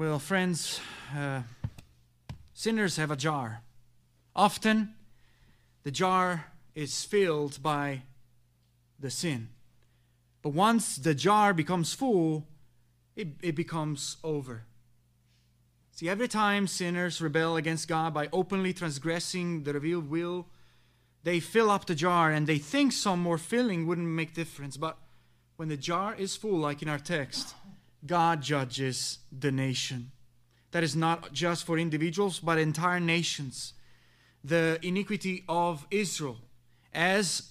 Well, friends, uh, sinners have a jar. Often, the jar is filled by the sin. But once the jar becomes full, it, it becomes over. See, every time sinners rebel against God by openly transgressing the revealed will, they fill up the jar and they think some more filling wouldn't make difference. But when the jar is full, like in our text, God judges the nation. That is not just for individuals, but entire nations. The iniquity of Israel as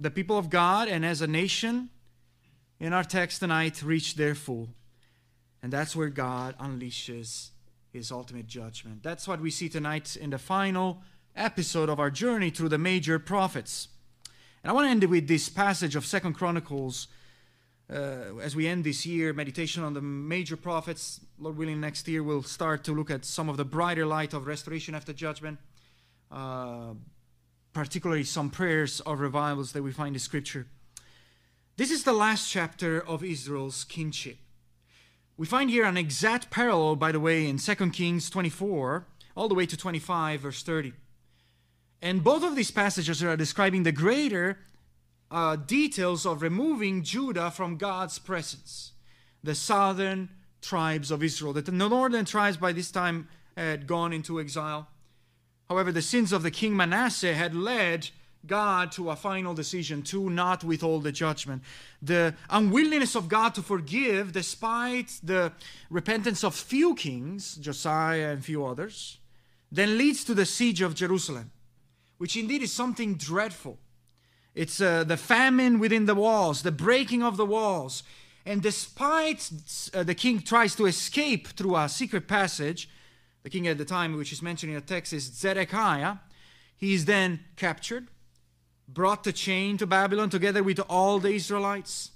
the people of God and as a nation in our text tonight reach their full. And that's where God unleashes his ultimate judgment. That's what we see tonight in the final episode of our journey through the major prophets. And I want to end with this passage of Second Chronicles uh, as we end this year, meditation on the major prophets. Lord willing, next year we'll start to look at some of the brighter light of restoration after judgment, uh, particularly some prayers of revivals that we find in Scripture. This is the last chapter of Israel's kinship. We find here an exact parallel, by the way, in 2 Kings 24, all the way to 25, verse 30. And both of these passages are describing the greater uh, details of removing Judah from God's presence. The southern tribes of Israel. The northern tribes by this time had gone into exile. However, the sins of the king Manasseh had led God to a final decision to not withhold the judgment. The unwillingness of God to forgive, despite the repentance of few kings, Josiah and few others, then leads to the siege of Jerusalem, which indeed is something dreadful. It's uh, the famine within the walls, the breaking of the walls. And despite uh, the king tries to escape through a secret passage, the king at the time, which is mentioned in the text, is Zedekiah. He is then captured, brought to chain to Babylon together with all the Israelites.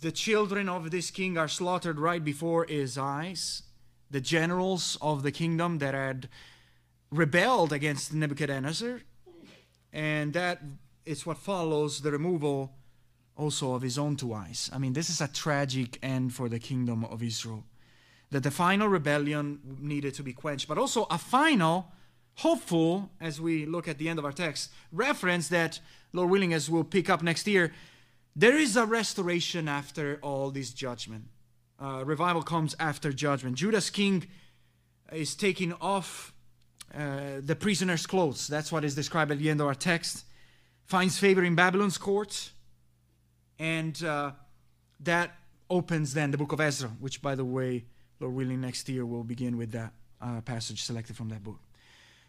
The children of this king are slaughtered right before his eyes. The generals of the kingdom that had rebelled against Nebuchadnezzar. And that it's what follows the removal also of his own two eyes. I mean, this is a tragic end for the kingdom of Israel. That the final rebellion needed to be quenched, but also a final, hopeful, as we look at the end of our text, reference that, Lord willing, as we'll pick up next year, there is a restoration after all this judgment. Uh, revival comes after judgment. Judah's king is taking off uh, the prisoner's clothes. That's what is described at the end of our text finds favor in Babylon's court, and uh, that opens then the book of Ezra, which, by the way, Lord willing, next year we'll begin with that uh, passage selected from that book.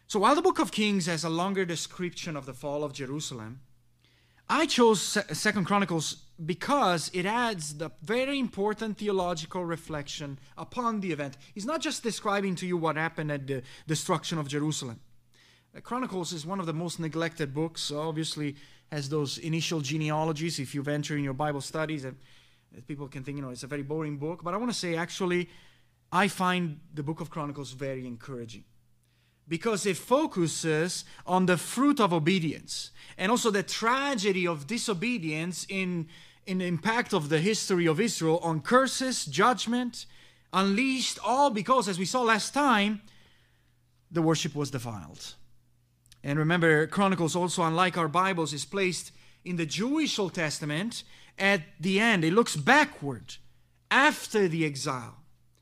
So while the book of Kings has a longer description of the fall of Jerusalem, I chose Second Chronicles because it adds the very important theological reflection upon the event. It's not just describing to you what happened at the destruction of Jerusalem. Uh, Chronicles is one of the most neglected books. Obviously, has those initial genealogies. If you venture in your Bible studies, and uh, people can think, you know, it's a very boring book. But I want to say, actually, I find the book of Chronicles very encouraging because it focuses on the fruit of obedience and also the tragedy of disobedience in, in the impact of the history of Israel on curses, judgment, unleashed, all because, as we saw last time, the worship was defiled. And remember, Chronicles also, unlike our Bibles, is placed in the Jewish Old Testament at the end. It looks backward after the exile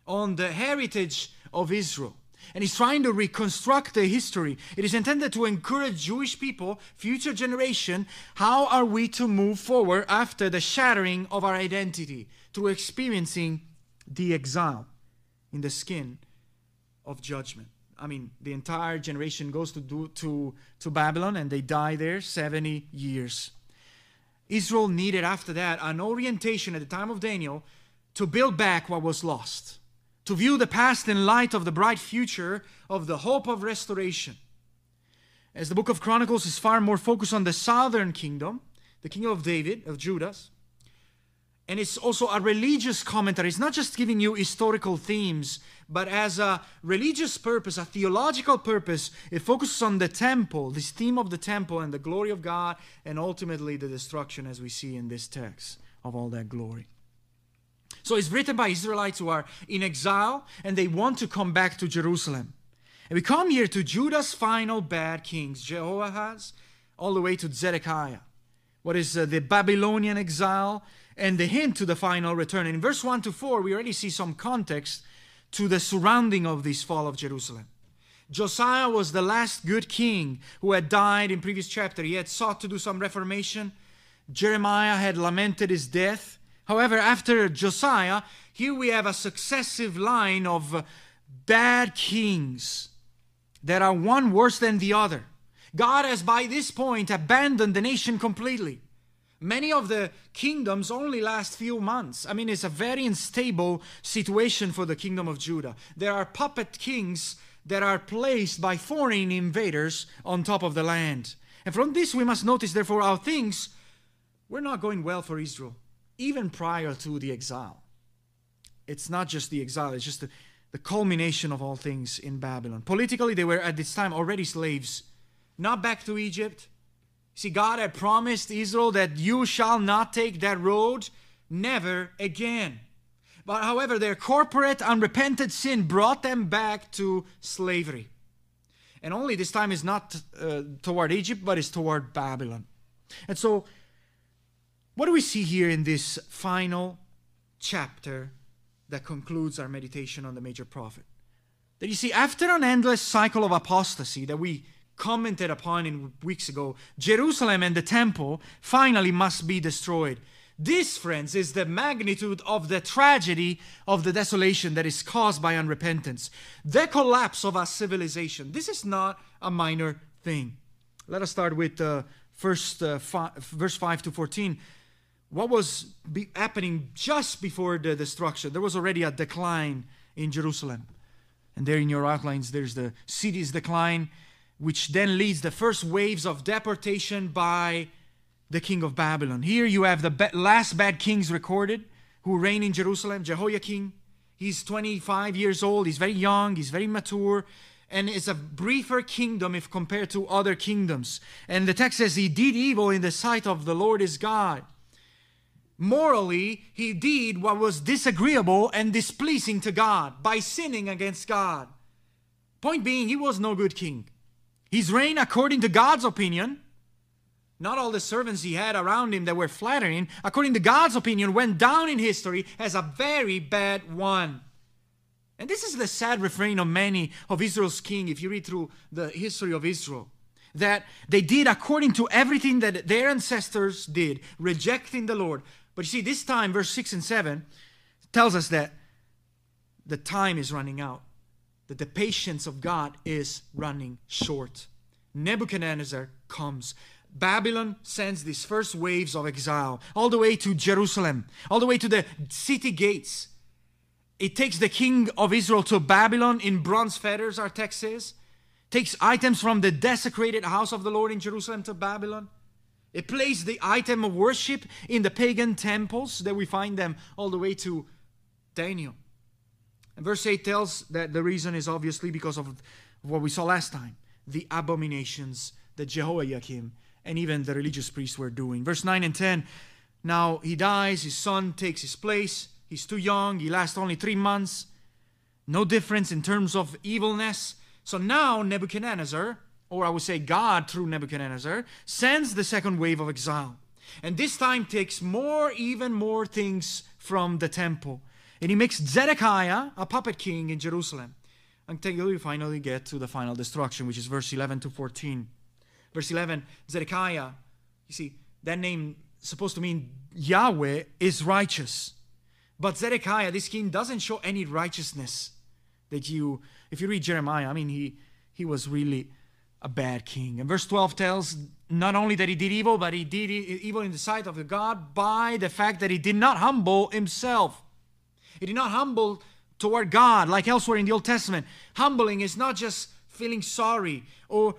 on the heritage of Israel. And he's trying to reconstruct the history. It is intended to encourage Jewish people, future generation, how are we to move forward after the shattering of our identity through experiencing the exile in the skin of judgment. I mean, the entire generation goes to, do, to, to Babylon and they die there 70 years. Israel needed after that an orientation at the time of Daniel to build back what was lost, to view the past in light of the bright future of the hope of restoration. As the book of Chronicles is far more focused on the southern kingdom, the kingdom of David, of Judah, and it's also a religious commentary. It's not just giving you historical themes, but as a religious purpose, a theological purpose, it focuses on the temple, this theme of the temple and the glory of God, and ultimately the destruction, as we see in this text, of all that glory. So it's written by Israelites who are in exile and they want to come back to Jerusalem. And we come here to Judah's final bad kings, Jehoahaz, all the way to Zedekiah. What is uh, the Babylonian exile and the hint to the final return. In verse 1 to 4, we already see some context to the surrounding of this fall of Jerusalem. Josiah was the last good king who had died in previous chapter. He had sought to do some reformation. Jeremiah had lamented his death. However, after Josiah, here we have a successive line of uh, bad kings that are one worse than the other. God has by this point abandoned the nation completely. Many of the kingdoms only last few months. I mean, it's a very unstable situation for the kingdom of Judah. There are puppet kings that are placed by foreign invaders on top of the land. And from this, we must notice, therefore, how things were not going well for Israel, even prior to the exile. It's not just the exile, it's just the, the culmination of all things in Babylon. Politically, they were at this time already slaves, not back to Egypt. See, God had promised Israel that you shall not take that road, never again. But however, their corporate, unrepented sin brought them back to slavery. And only this time is not uh, toward Egypt, but is toward Babylon. And so, what do we see here in this final chapter that concludes our meditation on the major prophet? That you see, after an endless cycle of apostasy that we commented upon in weeks ago, Jerusalem and the temple finally must be destroyed. This, friends, is the magnitude of the tragedy of the desolation that is caused by unrepentance. The collapse of our civilization. This is not a minor thing. Let us start with uh, first uh, verse 5 to 14 what was happening just before the destruction. There was already a decline in Jerusalem. And there in your outlines, there's the city's decline, which then leads the first waves of deportation by the king of Babylon. Here you have the last bad kings recorded who reign in Jerusalem Jehoiakim. He's 25 years old, he's very young, he's very mature, and it's a briefer kingdom if compared to other kingdoms. And the text says, He did evil in the sight of the Lord his God. Morally, he did what was disagreeable and displeasing to God by sinning against God. Point being, he was no good king. His reign, according to God's opinion, not all the servants he had around him that were flattering, according to God's opinion, went down in history as a very bad one. And this is the sad refrain of many of Israel's king if you read through the history of Israel. That they did according to everything that their ancestors did, rejecting the Lord, but you see, this time, verse 6 and 7 tells us that the time is running out, that the patience of God is running short. Nebuchadnezzar comes. Babylon sends these first waves of exile all the way to Jerusalem, all the way to the city gates. It takes the king of Israel to Babylon in bronze fetters, our text says. Takes items from the desecrated house of the Lord in Jerusalem to Babylon. It placed the item of worship in the pagan temples that we find them all the way to Daniel. And verse 8 tells that the reason is obviously because of what we saw last time the abominations that Jehoiakim and even the religious priests were doing. Verse 9 and 10 now he dies, his son takes his place. He's too young, he lasts only three months. No difference in terms of evilness. So now Nebuchadnezzar, or I would say God through Nebuchadnezzar, sends the second wave of exile. And this time takes more, even more things from the temple. And he makes Zedekiah a puppet king in Jerusalem until we finally get to the final destruction, which is verse 11 to 14. Verse 11, Zedekiah, you see, that name supposed to mean Yahweh is righteous. But Zedekiah, this king, doesn't show any righteousness that you, if you read Jeremiah, I mean, he, he was really a bad king. And verse 12 tells not only that he did evil, but he did evil in the sight of the God by the fact that he did not humble himself. He did not humble toward God like elsewhere in the Old Testament. Humbling is not just feeling sorry or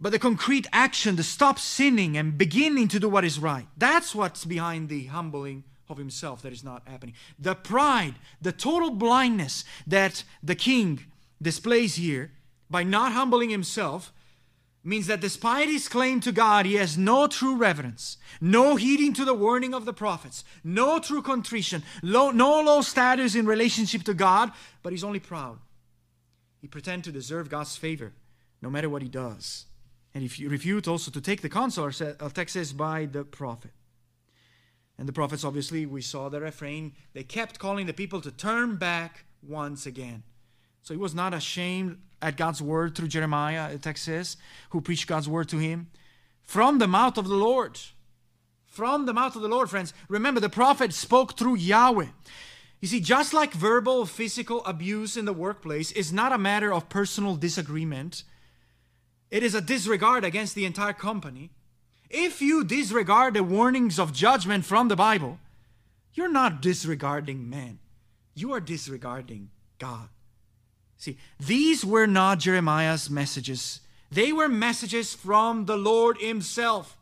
but the concrete action to stop sinning and beginning to do what is right. That's what's behind the humbling of himself that is not happening. The pride, the total blindness that the king displays here by not humbling himself means that despite his claim to God, he has no true reverence, no heeding to the warning of the prophets, no true contrition, low, no low status in relationship to God, but he's only proud. He pretends to deserve God's favor no matter what he does. And if you refute also to take the counsel, our text says, by the prophet. And the prophets, obviously, we saw the refrain. They kept calling the people to turn back once again. So he was not ashamed at God's word through Jeremiah, the text says, who preached God's word to him. From the mouth of the Lord. From the mouth of the Lord, friends. Remember, the prophet spoke through Yahweh. You see, just like verbal, physical abuse in the workplace is not a matter of personal disagreement, it is a disregard against the entire company. If you disregard the warnings of judgment from the Bible, you're not disregarding man, you are disregarding God. See, these were not Jeremiah's messages, they were messages from the Lord Himself.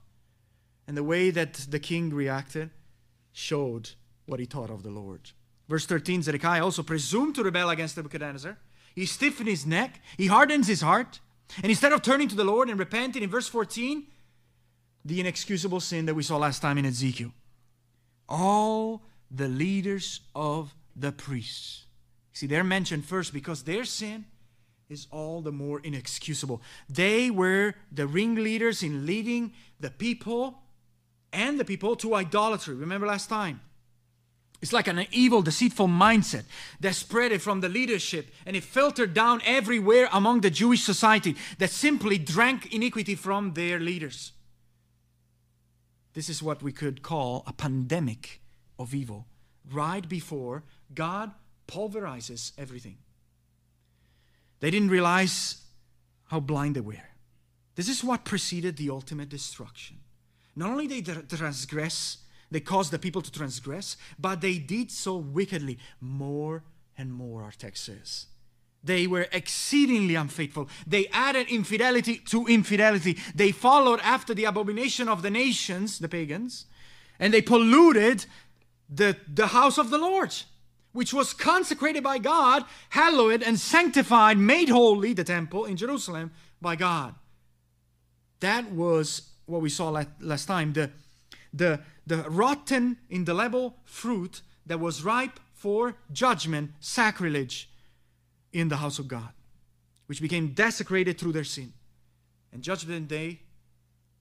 And the way that the king reacted showed what he thought of the Lord. Verse 13 Zedekiah also presumed to rebel against Nebuchadnezzar. He stiffened his neck, he hardens his heart, and instead of turning to the Lord and repenting, in verse 14, the inexcusable sin that we saw last time in Ezekiel. All the leaders of the priests. See, they're mentioned first because their sin is all the more inexcusable. They were the ringleaders in leading the people and the people to idolatry. Remember last time? It's like an evil, deceitful mindset that spread it from the leadership and it filtered down everywhere among the Jewish society that simply drank iniquity from their leaders. This is what we could call a pandemic of evil, right before God pulverizes everything. They didn't realize how blind they were. This is what preceded the ultimate destruction. Not only did they transgress, they caused the people to transgress, but they did so wickedly more and more, our text says. They were exceedingly unfaithful. They added infidelity to infidelity. They followed after the abomination of the nations, the pagans, and they polluted the, the house of the Lord, which was consecrated by God, hallowed and sanctified, made holy, the temple in Jerusalem, by God. That was what we saw last time the, the, rotten in the rotten, indelible fruit that was ripe for judgment, sacrilege in the house of God, which became desecrated through their sin. And judgment day,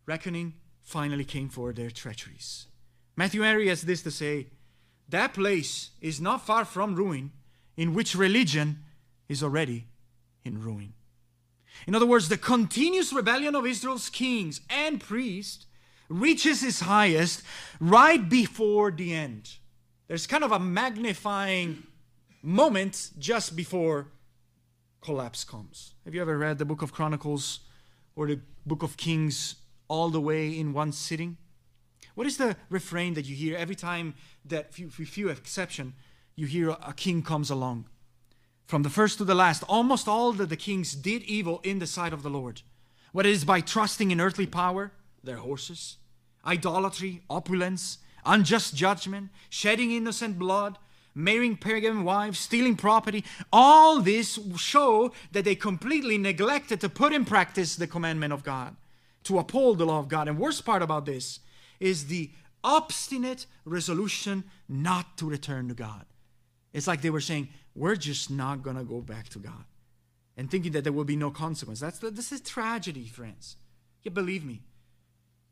reckoning finally came for their treacheries. Matthew Henry has this to say that place is not far from ruin, in which religion is already in ruin. In other words, the continuous rebellion of Israel's kings and priests reaches its highest right before the end. There's kind of a magnifying moment just before collapse comes. Have you ever read the book of Chronicles or the book of Kings all the way in one sitting? What is the refrain that you hear every time that, with few exception, you hear a king comes along? From the first to the last, almost all that the kings did evil in the sight of the Lord. Whether it is by trusting in earthly power, their horses, idolatry, opulence, unjust judgment, shedding innocent blood, marrying pagan wives, stealing property, all this show that they completely neglected to put in practice the commandment of God, to uphold the law of God. And worst part about this is the obstinate resolution not to return to God. It's like they were saying, we're just not going to go back to God. And thinking that there will be no consequence. That's this is tragedy, friends. You believe me.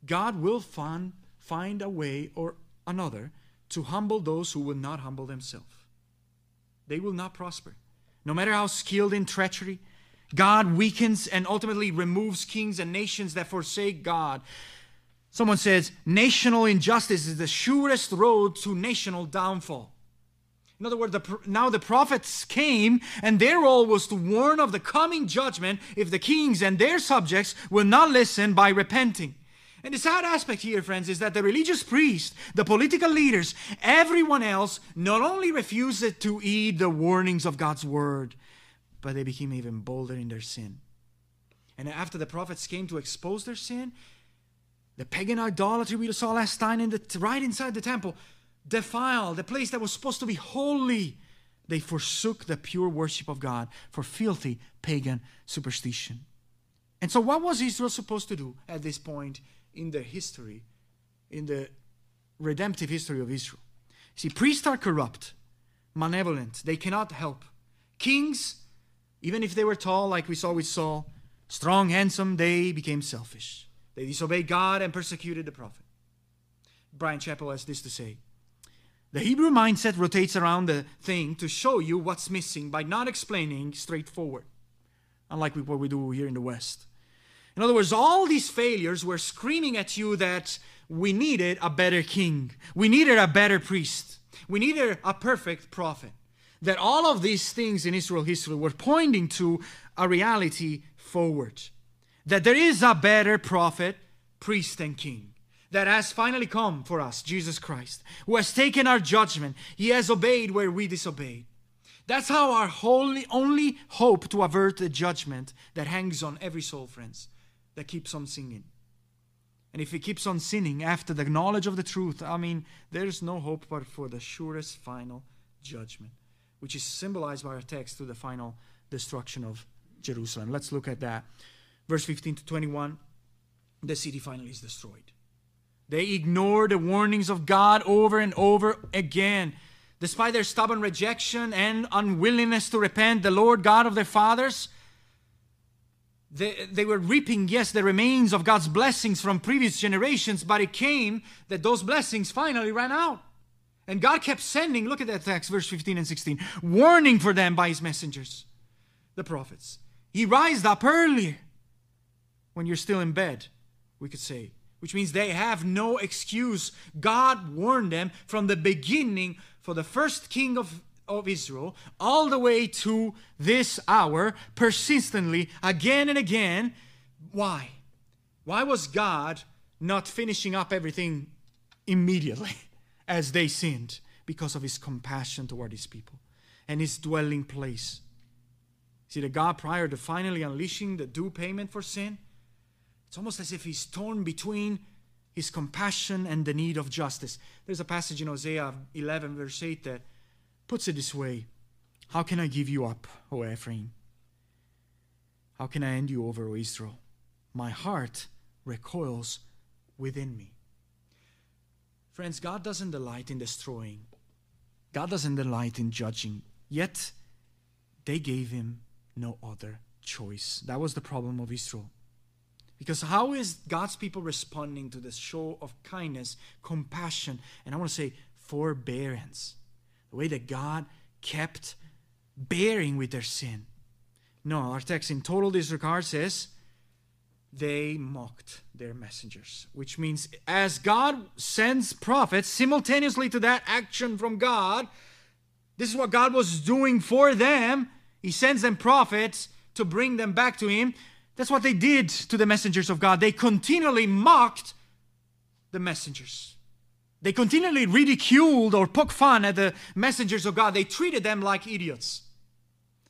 God will find, find a way or another to humble those who will not humble themselves. They will not prosper. No matter how skilled in treachery, God weakens and ultimately removes kings and nations that forsake God. Someone says, national injustice is the surest road to national downfall. In other words, the, now the prophets came, and their role was to warn of the coming judgment if the kings and their subjects will not listen by repenting. And the sad aspect here, friends, is that the religious priests, the political leaders, everyone else not only refused to heed the warnings of God's word, but they became even bolder in their sin. And after the prophets came to expose their sin, the pagan idolatry we saw last time in the, right inside the temple, defiled the place that was supposed to be holy. They forsook the pure worship of God for filthy pagan superstition. And so, what was Israel supposed to do at this point in the history, in the redemptive history of Israel? See, priests are corrupt, malevolent, they cannot help. Kings, even if they were tall, like we saw with Saul, strong, handsome, they became selfish. They disobeyed God and persecuted the prophet. Bryan Chapell has this to say The Hebrew mindset rotates around the thing to show you what's missing by not explaining straightforward, unlike what we do here in the West. In other words, all these failures were screaming at you that we needed a better king, we needed a better priest, we needed a perfect prophet. That all of these things in Israel history were pointing to a reality forward. That there is a better prophet, priest, and king that has finally come for us, Jesus Christ, who has taken our judgment. He has obeyed where we disobeyed. That's how our holy, only hope to avert the judgment that hangs on every soul, friends that keeps on singing. And if he keeps on sinning after the knowledge of the truth, I mean, there's no hope but for the surest final judgment, which is symbolized by our text through the final destruction of Jerusalem. Let's look at that. Verse 15 to 21 the city finally is destroyed. They ignore the warnings of God over and over again. Despite their stubborn rejection and unwillingness to repent, the Lord God of their fathers they, they were reaping, yes, the remains of God's blessings from previous generations, but it came that those blessings finally ran out. And God kept sending, look at that text, verse 15 and 16, warning for them by his messengers, the prophets. He rised up earlier when you're still in bed, we could say, which means they have no excuse. God warned them from the beginning for the first king of of Israel all the way to this hour, persistently, again and again. Why? Why was God not finishing up everything immediately as they sinned? Because of his compassion toward his people and his dwelling place. See, the God prior to finally unleashing the due payment for sin, it's almost as if he's torn between his compassion and the need of justice. There's a passage in Hosea 11, verse 8 that puts it this way How can I give you up, O Ephraim? How can I hand you over, O Israel? My heart recoils within me. Friends, God doesn't delight in destroying, God doesn't delight in judging. Yet, they gave him no other choice. That was the problem of Israel. Because how is God's people responding to this show of kindness, compassion, and I want to say forbearance? the way that God kept bearing with their sin. No, our text in total disregard says they mocked their messengers, which means as God sends prophets simultaneously to that action from God, this is what God was doing for them. He sends them prophets to bring them back to Him. That's what they did to the messengers of God. They continually mocked the messengers. They continually ridiculed or poked fun at the messengers of God. They treated them like idiots.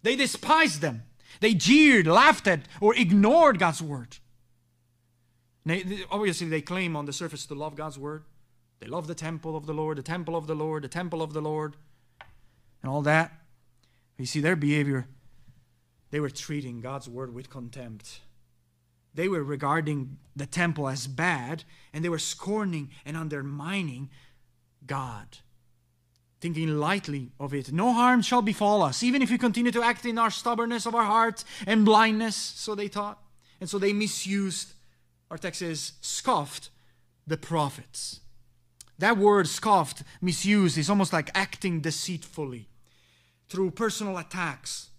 They despised them. They jeered, laughed at, or ignored God's word. Obviously, they claim on the surface to love God's word. They love the temple of the Lord, the temple of the Lord, the temple of the Lord, and all that. You see, their behavior, they were treating God's word with contempt. They were regarding the temple as bad, and they were scorning and undermining God, thinking lightly of it. No harm shall befall us, even if we continue to act in our stubbornness of our heart and blindness, so they thought. And so they misused, our text says, scoffed the prophets. That word scoffed, misused, is almost like acting deceitfully through personal attacks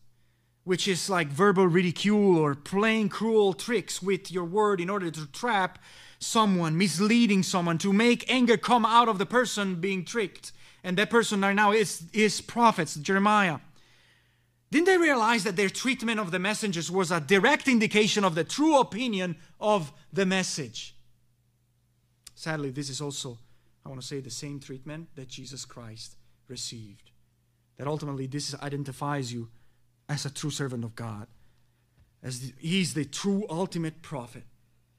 which is like verbal ridicule or playing cruel tricks with your word in order to trap someone, misleading someone, to make anger come out of the person being tricked. And that person right now is, is prophets, Jeremiah. Didn't they realize that their treatment of the messengers was a direct indication of the true opinion of the message? Sadly, this is also, I want to say, the same treatment that Jesus Christ received. That ultimately this identifies you as a true servant of God, as the, he's the true ultimate prophet.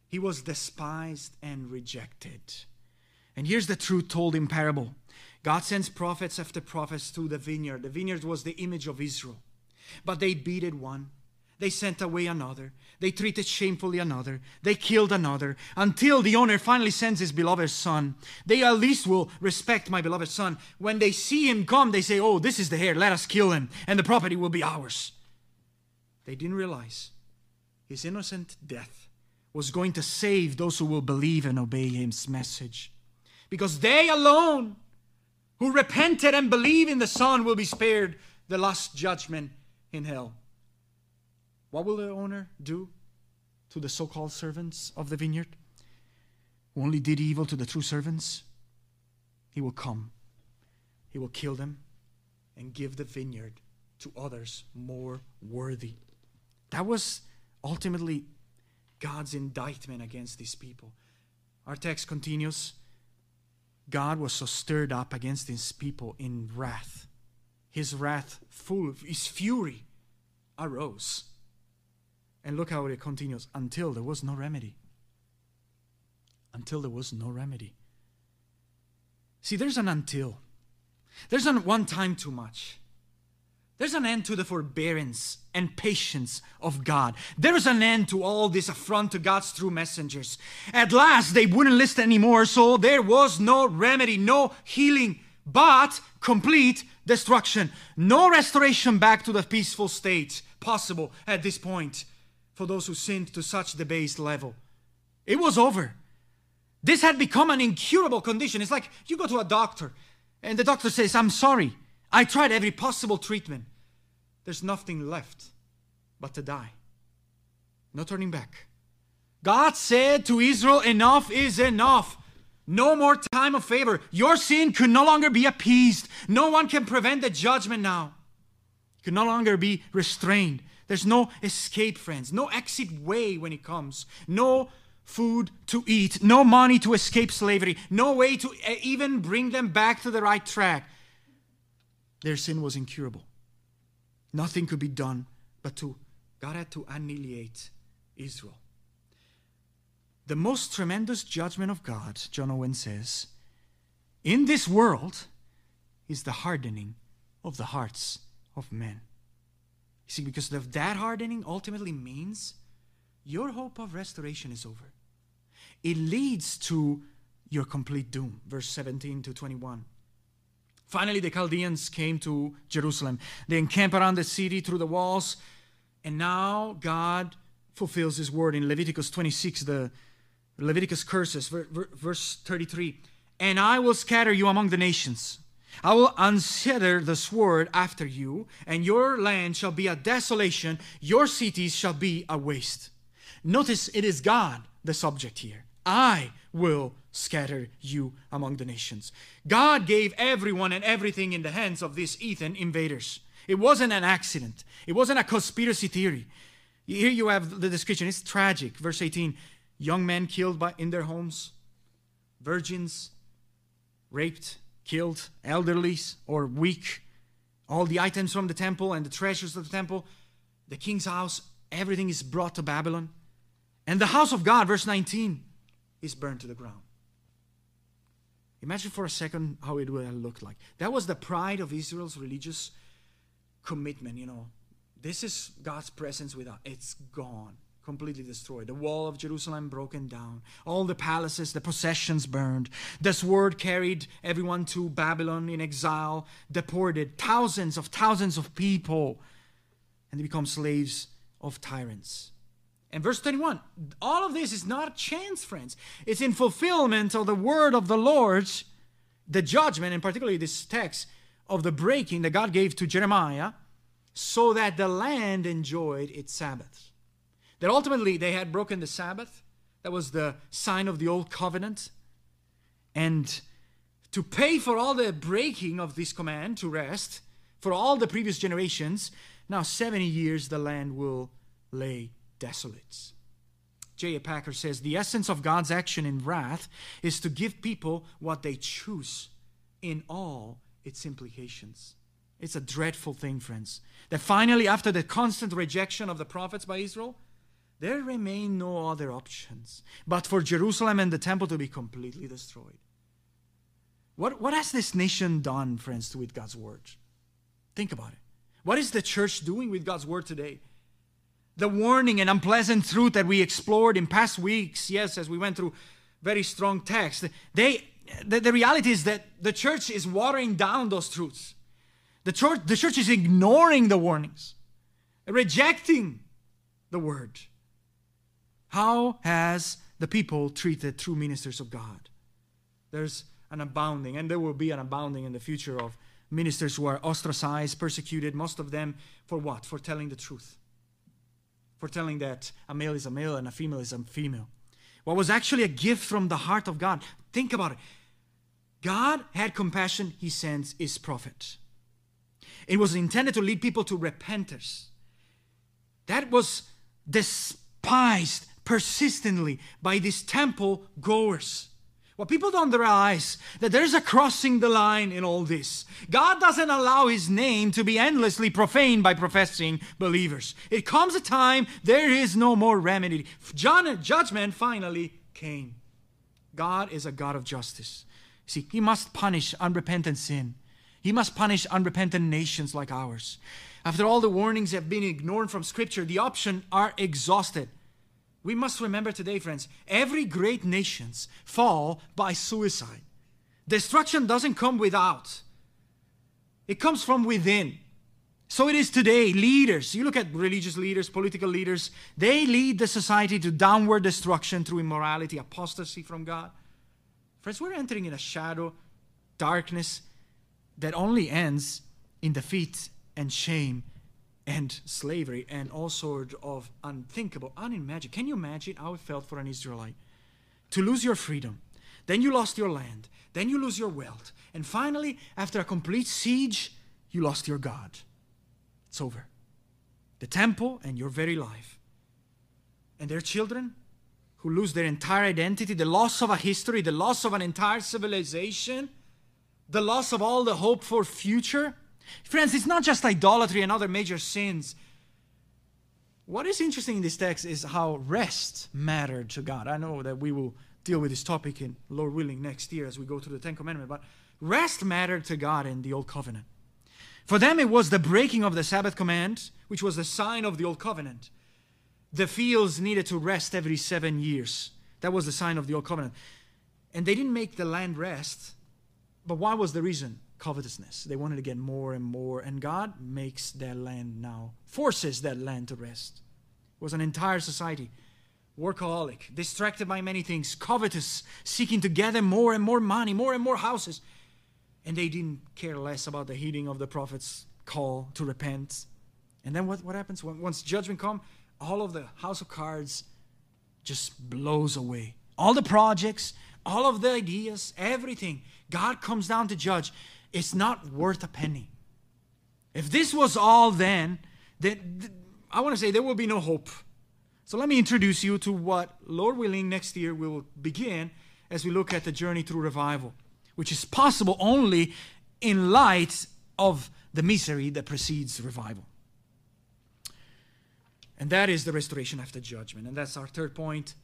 He was despised and rejected. And here's the truth told in parable God sends prophets after prophets to the vineyard. The vineyard was the image of Israel, but they beat it one. They sent away another. They treated shamefully another. They killed another until the owner finally sends his beloved son. They at least will respect my beloved son. When they see him come, they say, Oh, this is the heir. Let us kill him, and the property will be ours. They didn't realize his innocent death was going to save those who will believe and obey his message. Because they alone who repented and believe in the Son will be spared the last judgment in hell. What will the owner do to the so called servants of the vineyard who only did evil to the true servants? He will come, he will kill them, and give the vineyard to others more worthy. That was ultimately God's indictment against these people. Our text continues God was so stirred up against his people in wrath. His wrath, full of his fury, arose. And look how it continues until there was no remedy. Until there was no remedy. See, there's an until. There's an one time too much. There's an end to the forbearance and patience of God. There is an end to all this affront to God's true messengers. At last, they wouldn't listen anymore, so there was no remedy, no healing, but complete destruction. No restoration back to the peaceful state possible at this point for those who sinned to such debased level. It was over. This had become an incurable condition. It's like you go to a doctor and the doctor says, I'm sorry. I tried every possible treatment. There's nothing left but to die. No turning back. God said to Israel, Enough is enough. No more time of favor. Your sin could no longer be appeased. No one can prevent the judgment now. It could no longer be restrained. There's no escape, friends. No exit way when it comes. No food to eat. No money to escape slavery. No way to eh, even bring them back to the right track. Their sin was incurable. Nothing could be done but to, God had to annihilate Israel. The most tremendous judgment of God, John Owen says, in this world is the hardening of the hearts of men. You see, because of that hardening ultimately means your hope of restoration is over. It leads to your complete doom. Verse 17 to 21. Finally, the Chaldeans came to Jerusalem. They encamped around the city through the walls. And now God fulfills his word in Leviticus 26, the Leviticus curses, verse 33. And I will scatter you among the nations I will unsettle the sword after you, and your land shall be a desolation, your cities shall be a waste. Notice it is God, the subject here. I will scatter you among the nations. God gave everyone and everything in the hands of these Ethan invaders. It wasn't an accident, it wasn't a conspiracy theory. Here you have the description. It's tragic. Verse 18 young men killed by, in their homes, virgins raped, killed, elderly or weak, all the items from the temple and the treasures of the temple, the king's house, everything is brought to Babylon. And the house of God, verse 19, is burned to the ground. Imagine for a second how it would have looked like. That was the pride of Israel's religious commitment, you know. This is God's presence with us. It's gone completely destroyed. The wall of Jerusalem broken down. All the palaces, the possessions burned. The sword carried everyone to Babylon in exile, deported thousands of thousands of people, and they become slaves of tyrants. And verse 21, all of this is not chance, friends. It's in fulfillment of the word of the Lord, the judgment, and particularly this text of the breaking that God gave to Jeremiah, so that the land enjoyed its Sabbaths that ultimately they had broken the Sabbath. That was the sign of the old covenant. And to pay for all the breaking of this command to rest, for all the previous generations, now 70 years the land will lay desolate. J.I. Packer says the essence of God's action in wrath is to give people what they choose in all its implications. It's a dreadful thing, friends, that finally, after the constant rejection of the prophets by Israel, there remain no other options but for Jerusalem and the temple to be completely destroyed. What, what has this nation done, friends, with God's word? Think about it. What is the church doing with God's word today? the warning and unpleasant truth that we explored in past weeks, yes, as we went through very strong text, they, the, the reality is that the church is watering down those truths. The church, the church is ignoring the warnings, rejecting the word. How has the people treated true ministers of God? There's an abounding, and there will be an abounding in the future of ministers who are ostracized, persecuted, most of them for what? For telling the truth. For telling that a male is a male and a female is a female. What was actually a gift from the heart of God. Think about it. God had compassion, he sends his prophet. It was intended to lead people to repentance. That was despised persistently by these temple goers. What people don't realize that there's a crossing the line in all this. God doesn't allow his name to be endlessly profaned by professing believers. It comes a time there is no more remedy. John, judgment finally came. God is a God of justice. See, he must punish unrepentant sin. He must punish unrepentant nations like ours. After all the warnings have been ignored from Scripture, the options are exhausted. We must remember today, friends, every great nations fall by suicide. Destruction doesn't come without. It comes from within. So it is today. Leaders, you look at religious leaders, political leaders, they lead the society to downward destruction through immorality, apostasy from God. Friends, we're entering in a shadow, darkness that only ends in defeat and shame and slavery and all sorts of unthinkable, unimaginable. Can you imagine how it felt for an Israelite to lose your freedom? Then you lost your land. Then you lose your wealth. And finally, after a complete siege, you lost your God. It's over. The temple and your very life. And their children who lose their entire identity, the loss of a history, the loss of an entire civilization, the loss of all the hope for future Friends, it's not just idolatry and other major sins. What is interesting in this text is how rest mattered to God. I know that we will deal with this topic in Lord willing next year as we go through the Ten Commandments, but rest mattered to God in the Old Covenant. For them, it was the breaking of the Sabbath command, which was the sign of the Old Covenant. The fields needed to rest every seven years. That was the sign of the Old Covenant. And they didn't make the land rest. But what was the reason? Covetousness. They wanted to get more and more, and God makes that land now, forces that land to rest. It was an entire society, workaholic, distracted by many things, covetous, seeking to gather more and more money, more and more houses. And they didn't care less about the heeding of the prophet's call to repent. And then what, what happens? Once judgment comes, all of the house of cards just blows away. All the projects, all of the ideas, everything. God comes down to judge it's not worth a penny. If this was all then, then I want to say there will be no hope. So let me introduce you to what, Lord willing, next year we will begin as we look at the journey through revival, which is possible only in light of the misery that precedes revival. And that is the restoration after judgment. And that's our third point.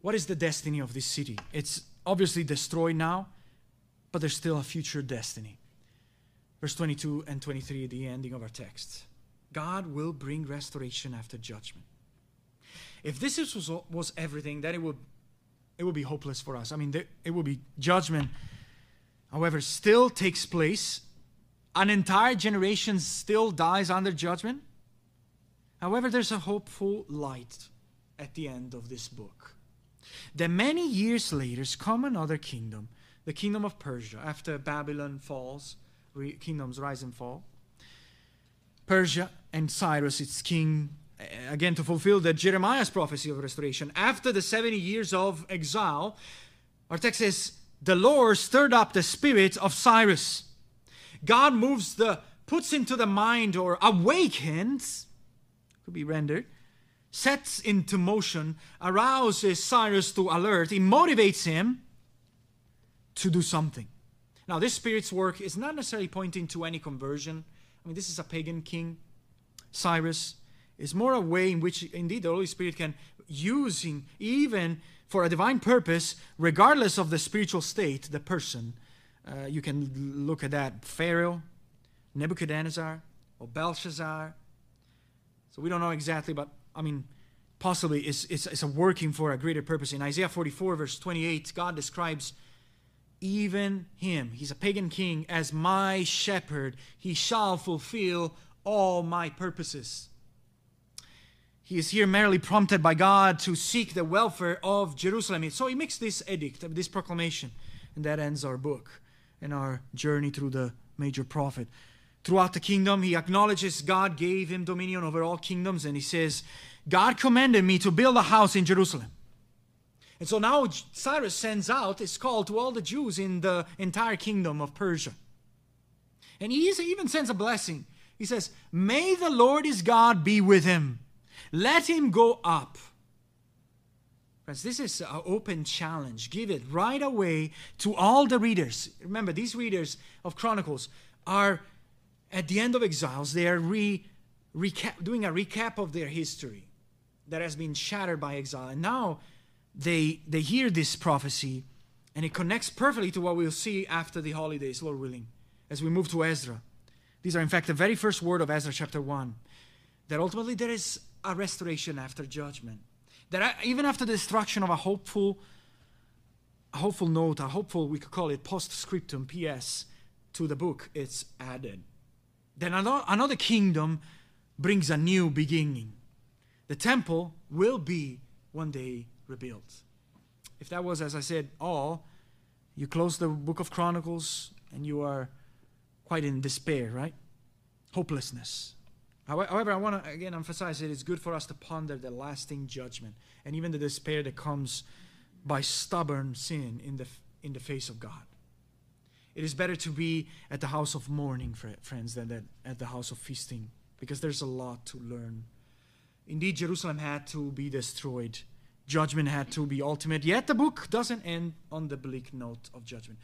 What is the destiny of this city? It's obviously destroyed now, but there's still a future destiny. Verse 22 and 23, the ending of our text. God will bring restoration after judgment. If this is, was, was everything, then it would, it would be hopeless for us. I mean, there, it would be judgment. However, still takes place. An entire generation still dies under judgment. However, there's a hopeful light at the end of this book. Then many years later come another kingdom, the kingdom of Persia, after Babylon falls kingdoms rise and fall. Persia and Cyrus, its king, eh, again to fulfill the Jeremiah's prophecy of restoration. After the 70 years of exile, our text says, the Lord stirred up the spirit of Cyrus. God moves the, puts into the mind or awakens, could be rendered, sets into motion, arouses Cyrus to alert, he motivates him to do something. Now, this Spirit's work is not necessarily pointing to any conversion. I mean, this is a pagan king, Cyrus. Is more a way in which, indeed, the Holy Spirit can using even for a divine purpose, regardless of the spiritual state, the person. Uh, you can look at that Pharaoh, Nebuchadnezzar, or Belshazzar. So we don't know exactly, but I mean, possibly it's, it's, is a working for a greater purpose. In Isaiah 44, verse 28, God describes even him, he's a pagan king, as my shepherd. He shall fulfill all my purposes. He is here merely prompted by God to seek the welfare of Jerusalem. So he makes this edict, this proclamation, and that ends our book and our journey through the major prophet. Throughout the kingdom, he acknowledges God gave him dominion over all kingdoms, and he says, God commanded me to build a house in Jerusalem. And so now Cyrus sends out his call to all the Jews in the entire kingdom of Persia. And he even sends a blessing. He says, May the Lord his God be with him let him go up. Friends, this is an open challenge. Give it right away to all the readers. Remember, these readers of Chronicles are at the end of exiles. They are re, recap, doing a recap of their history that has been shattered by exile. And now they, they hear this prophecy, and it connects perfectly to what we'll see after the holidays, Lord willing, as we move to Ezra. These are, in fact, the very first word of Ezra chapter 1 that ultimately there is a restoration after judgment. That even after the destruction of a hopeful, a hopeful note, a hopeful, we could call it postscriptum, PS, to the book, it's added. Then another kingdom brings a new beginning. The temple will be one day rebuilt. If that was, as I said, all, you close the book of Chronicles and you are quite in despair, right? Hopelessness. However, I want to again emphasize it is good for us to ponder the lasting judgment and even the despair that comes by stubborn sin in the, in the face of God. It is better to be at the house of mourning, friends, than at the house of feasting because there's a lot to learn. Indeed, Jerusalem had to be destroyed, judgment had to be ultimate, yet the book doesn't end on the bleak note of judgment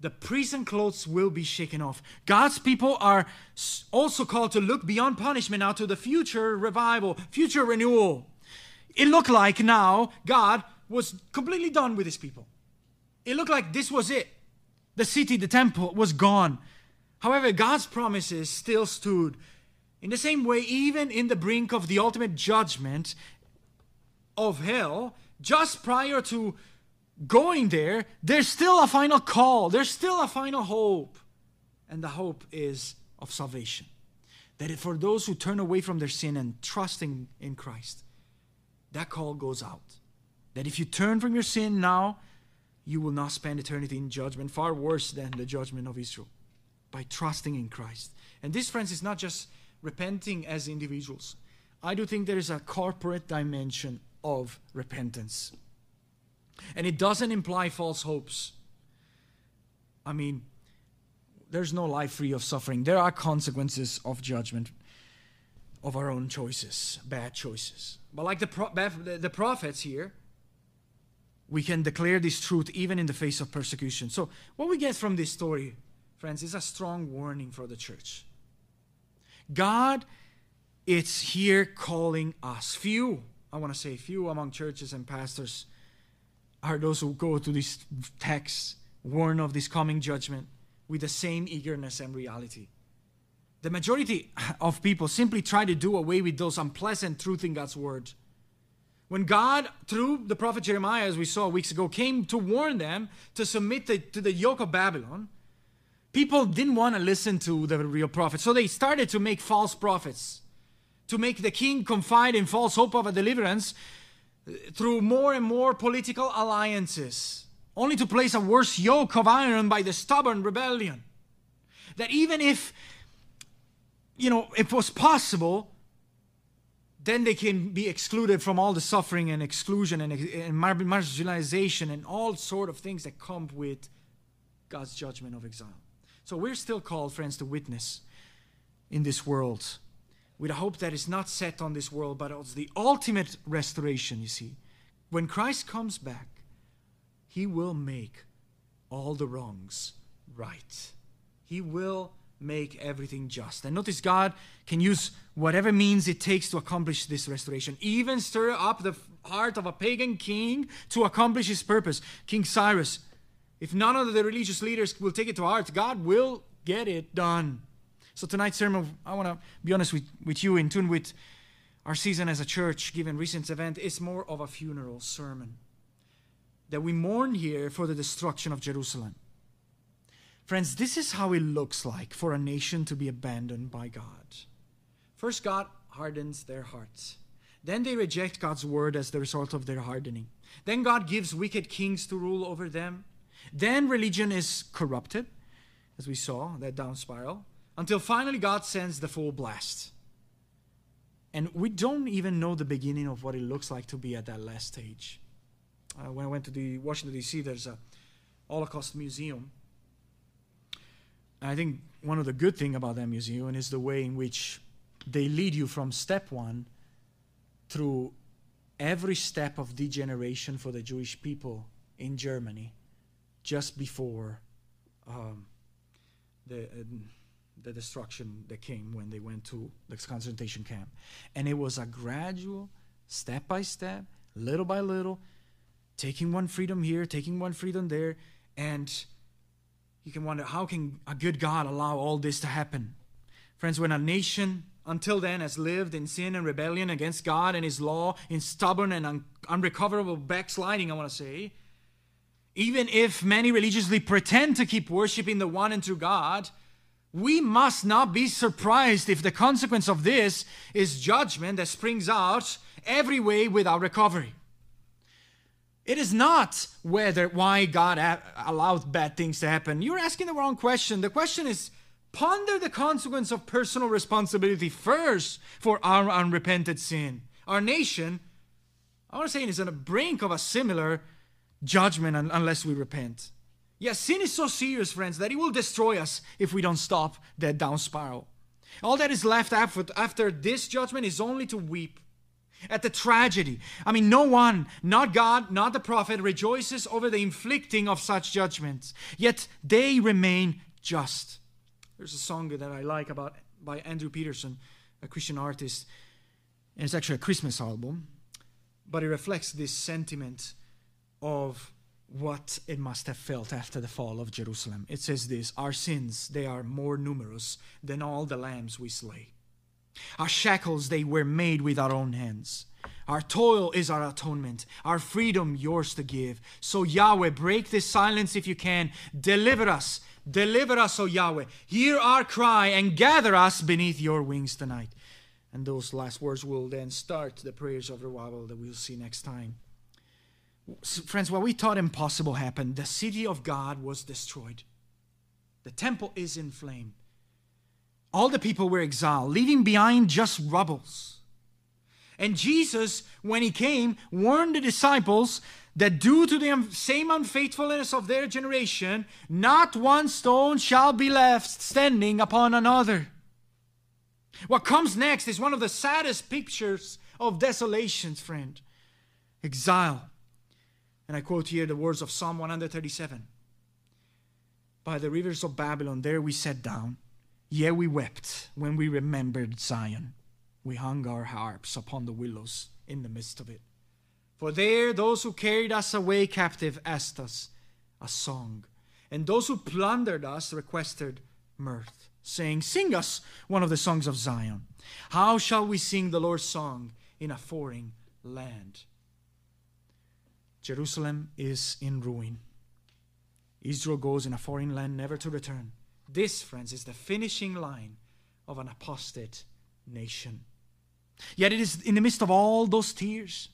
the prison clothes will be shaken off. God's people are also called to look beyond punishment now to the future revival, future renewal. It looked like now God was completely done with his people. It looked like this was it. The city, the temple was gone. However, God's promises still stood. In the same way, even in the brink of the ultimate judgment of hell, just prior to going there, there's still a final call, there's still a final hope. And the hope is of salvation. That for those who turn away from their sin and trusting in Christ, that call goes out. That if you turn from your sin now, you will not spend eternity in judgment, far worse than the judgment of Israel, by trusting in Christ. And this, friends, is not just repenting as individuals. I do think there is a corporate dimension of repentance. And it doesn't imply false hopes. I mean, there's no life free of suffering. There are consequences of judgment of our own choices, bad choices. But like the, pro- the prophets here, we can declare this truth even in the face of persecution. So, what we get from this story, friends, is a strong warning for the church. God is here calling us. Few, I want to say, few among churches and pastors are those who go to this text, warn of this coming judgment with the same eagerness and reality. The majority of people simply try to do away with those unpleasant truths in God's word. When God, through the prophet Jeremiah, as we saw weeks ago, came to warn them to submit the, to the yoke of Babylon, people didn't want to listen to the real prophet. So they started to make false prophets, to make the king confide in false hope of a deliverance uh, through more and more political alliances, only to place a worse yoke of iron by the stubborn rebellion. That even if, you know, it was possible, then they can be excluded from all the suffering and exclusion and, and marginalization and all sort of things that come with God's judgment of exile. So we're still called, friends, to witness in this world with a hope that is not set on this world, but it's the ultimate restoration, you see. When Christ comes back, he will make all the wrongs right. He will make everything just. And notice God can use whatever means it takes to accomplish this restoration, even stir up the heart of a pagan king to accomplish his purpose. King Cyrus, if none of the religious leaders will take it to heart, God will get it done. So tonight's sermon, I want to be honest with, with you, in tune with our season as a church, given recent event, is more of a funeral sermon. That we mourn here for the destruction of Jerusalem. Friends, this is how it looks like for a nation to be abandoned by God. First, God hardens their hearts. Then they reject God's word as the result of their hardening. Then God gives wicked kings to rule over them. Then religion is corrupted, as we saw, that down spiral, until finally God sends the full blast. And we don't even know the beginning of what it looks like to be at that last stage. Uh, when I went to the Washington D.C., there's a Holocaust museum. And I think one of the good thing about that museum is the way in which they lead you from step one through every step of degeneration for the Jewish people in Germany just before um, the, uh, the destruction that came when they went to the concentration camp. And it was a gradual, step by step, little by little, taking one freedom here, taking one freedom there, and you can wonder how can a good God allow all this to happen? Friends, when a nation until then has lived in sin and rebellion against God and His law, in stubborn and un- unrecoverable backsliding, I want to say. Even if many religiously pretend to keep worshiping the one and true God, we must not be surprised if the consequence of this is judgment that springs out every way without recovery. It is not whether why God allowed bad things to happen. You're asking the wrong question. The question is ponder the consequence of personal responsibility first for our unrepented sin. Our nation, I want to say, is on the brink of a similar judgment unless we repent. Yes, sin is so serious, friends, that it will destroy us if we don't stop that down spiral. All that is left after, this judgment is only to weep at the tragedy. I mean, no one, not God, not the prophet, rejoices over the inflicting of such judgments, yet they remain just. There's a song that I like about by Andrew Peterson, a Christian artist, and it's actually a Christmas album, but it reflects this sentiment of what it must have felt after the fall of Jerusalem. It says this Our sins, they are more numerous than all the lambs we slay. Our shackles, they were made with our own hands. Our toil is our atonement, our freedom yours to give. So, Yahweh, break this silence if you can. Deliver us Deliver us, O Yahweh. Hear our cry and gather us beneath your wings tonight. And those last words will then start the prayers of revival that we'll see next time. Friends, what we thought impossible happened. The city of God was destroyed, the temple is in flame. All the people were exiled, leaving behind just rubbles. And Jesus, when he came, warned the disciples that due to the same unfaithfulness of their generation, not one stone shall be left standing upon another. What comes next is one of the saddest pictures of desolations, friend exile. And I quote here the words of Psalm 137 By the rivers of Babylon, there we sat down, yea, we wept when we remembered Zion. We hung our harps upon the willows in the midst of it. For there those who carried us away captive asked us a song, and those who plundered us requested mirth, saying, Sing us one of the songs of Zion. How shall we sing the Lord's song in a foreign land? Jerusalem is in ruin. Israel goes in a foreign land never to return. This, friends, is the finishing line of an apostate nation. Yet it is in the midst of all those tears,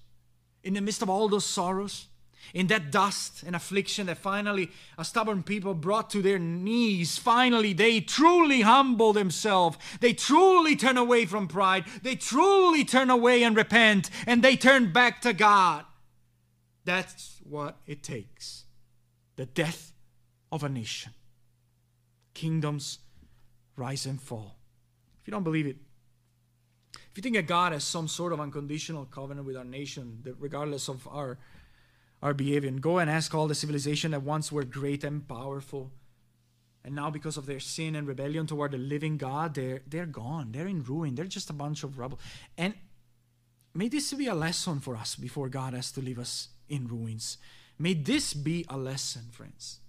in the midst of all those sorrows, in that dust and affliction that finally a stubborn people brought to their knees, finally they truly humble themselves. They truly turn away from pride. They truly turn away and repent, and they turn back to God. That's what it takes the death of a nation. Kingdoms rise and fall. If you don't believe it, if you think that God has some sort of unconditional covenant with our nation, that regardless of our our behavior, go and ask all the civilization that once were great and powerful, and now because of their sin and rebellion toward the living God, they're they're gone. They're in ruin. They're just a bunch of rubble. And may this be a lesson for us before God has to leave us in ruins. May this be a lesson, friends,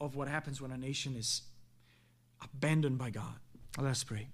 of what happens when a nation is abandoned by God. Let us pray.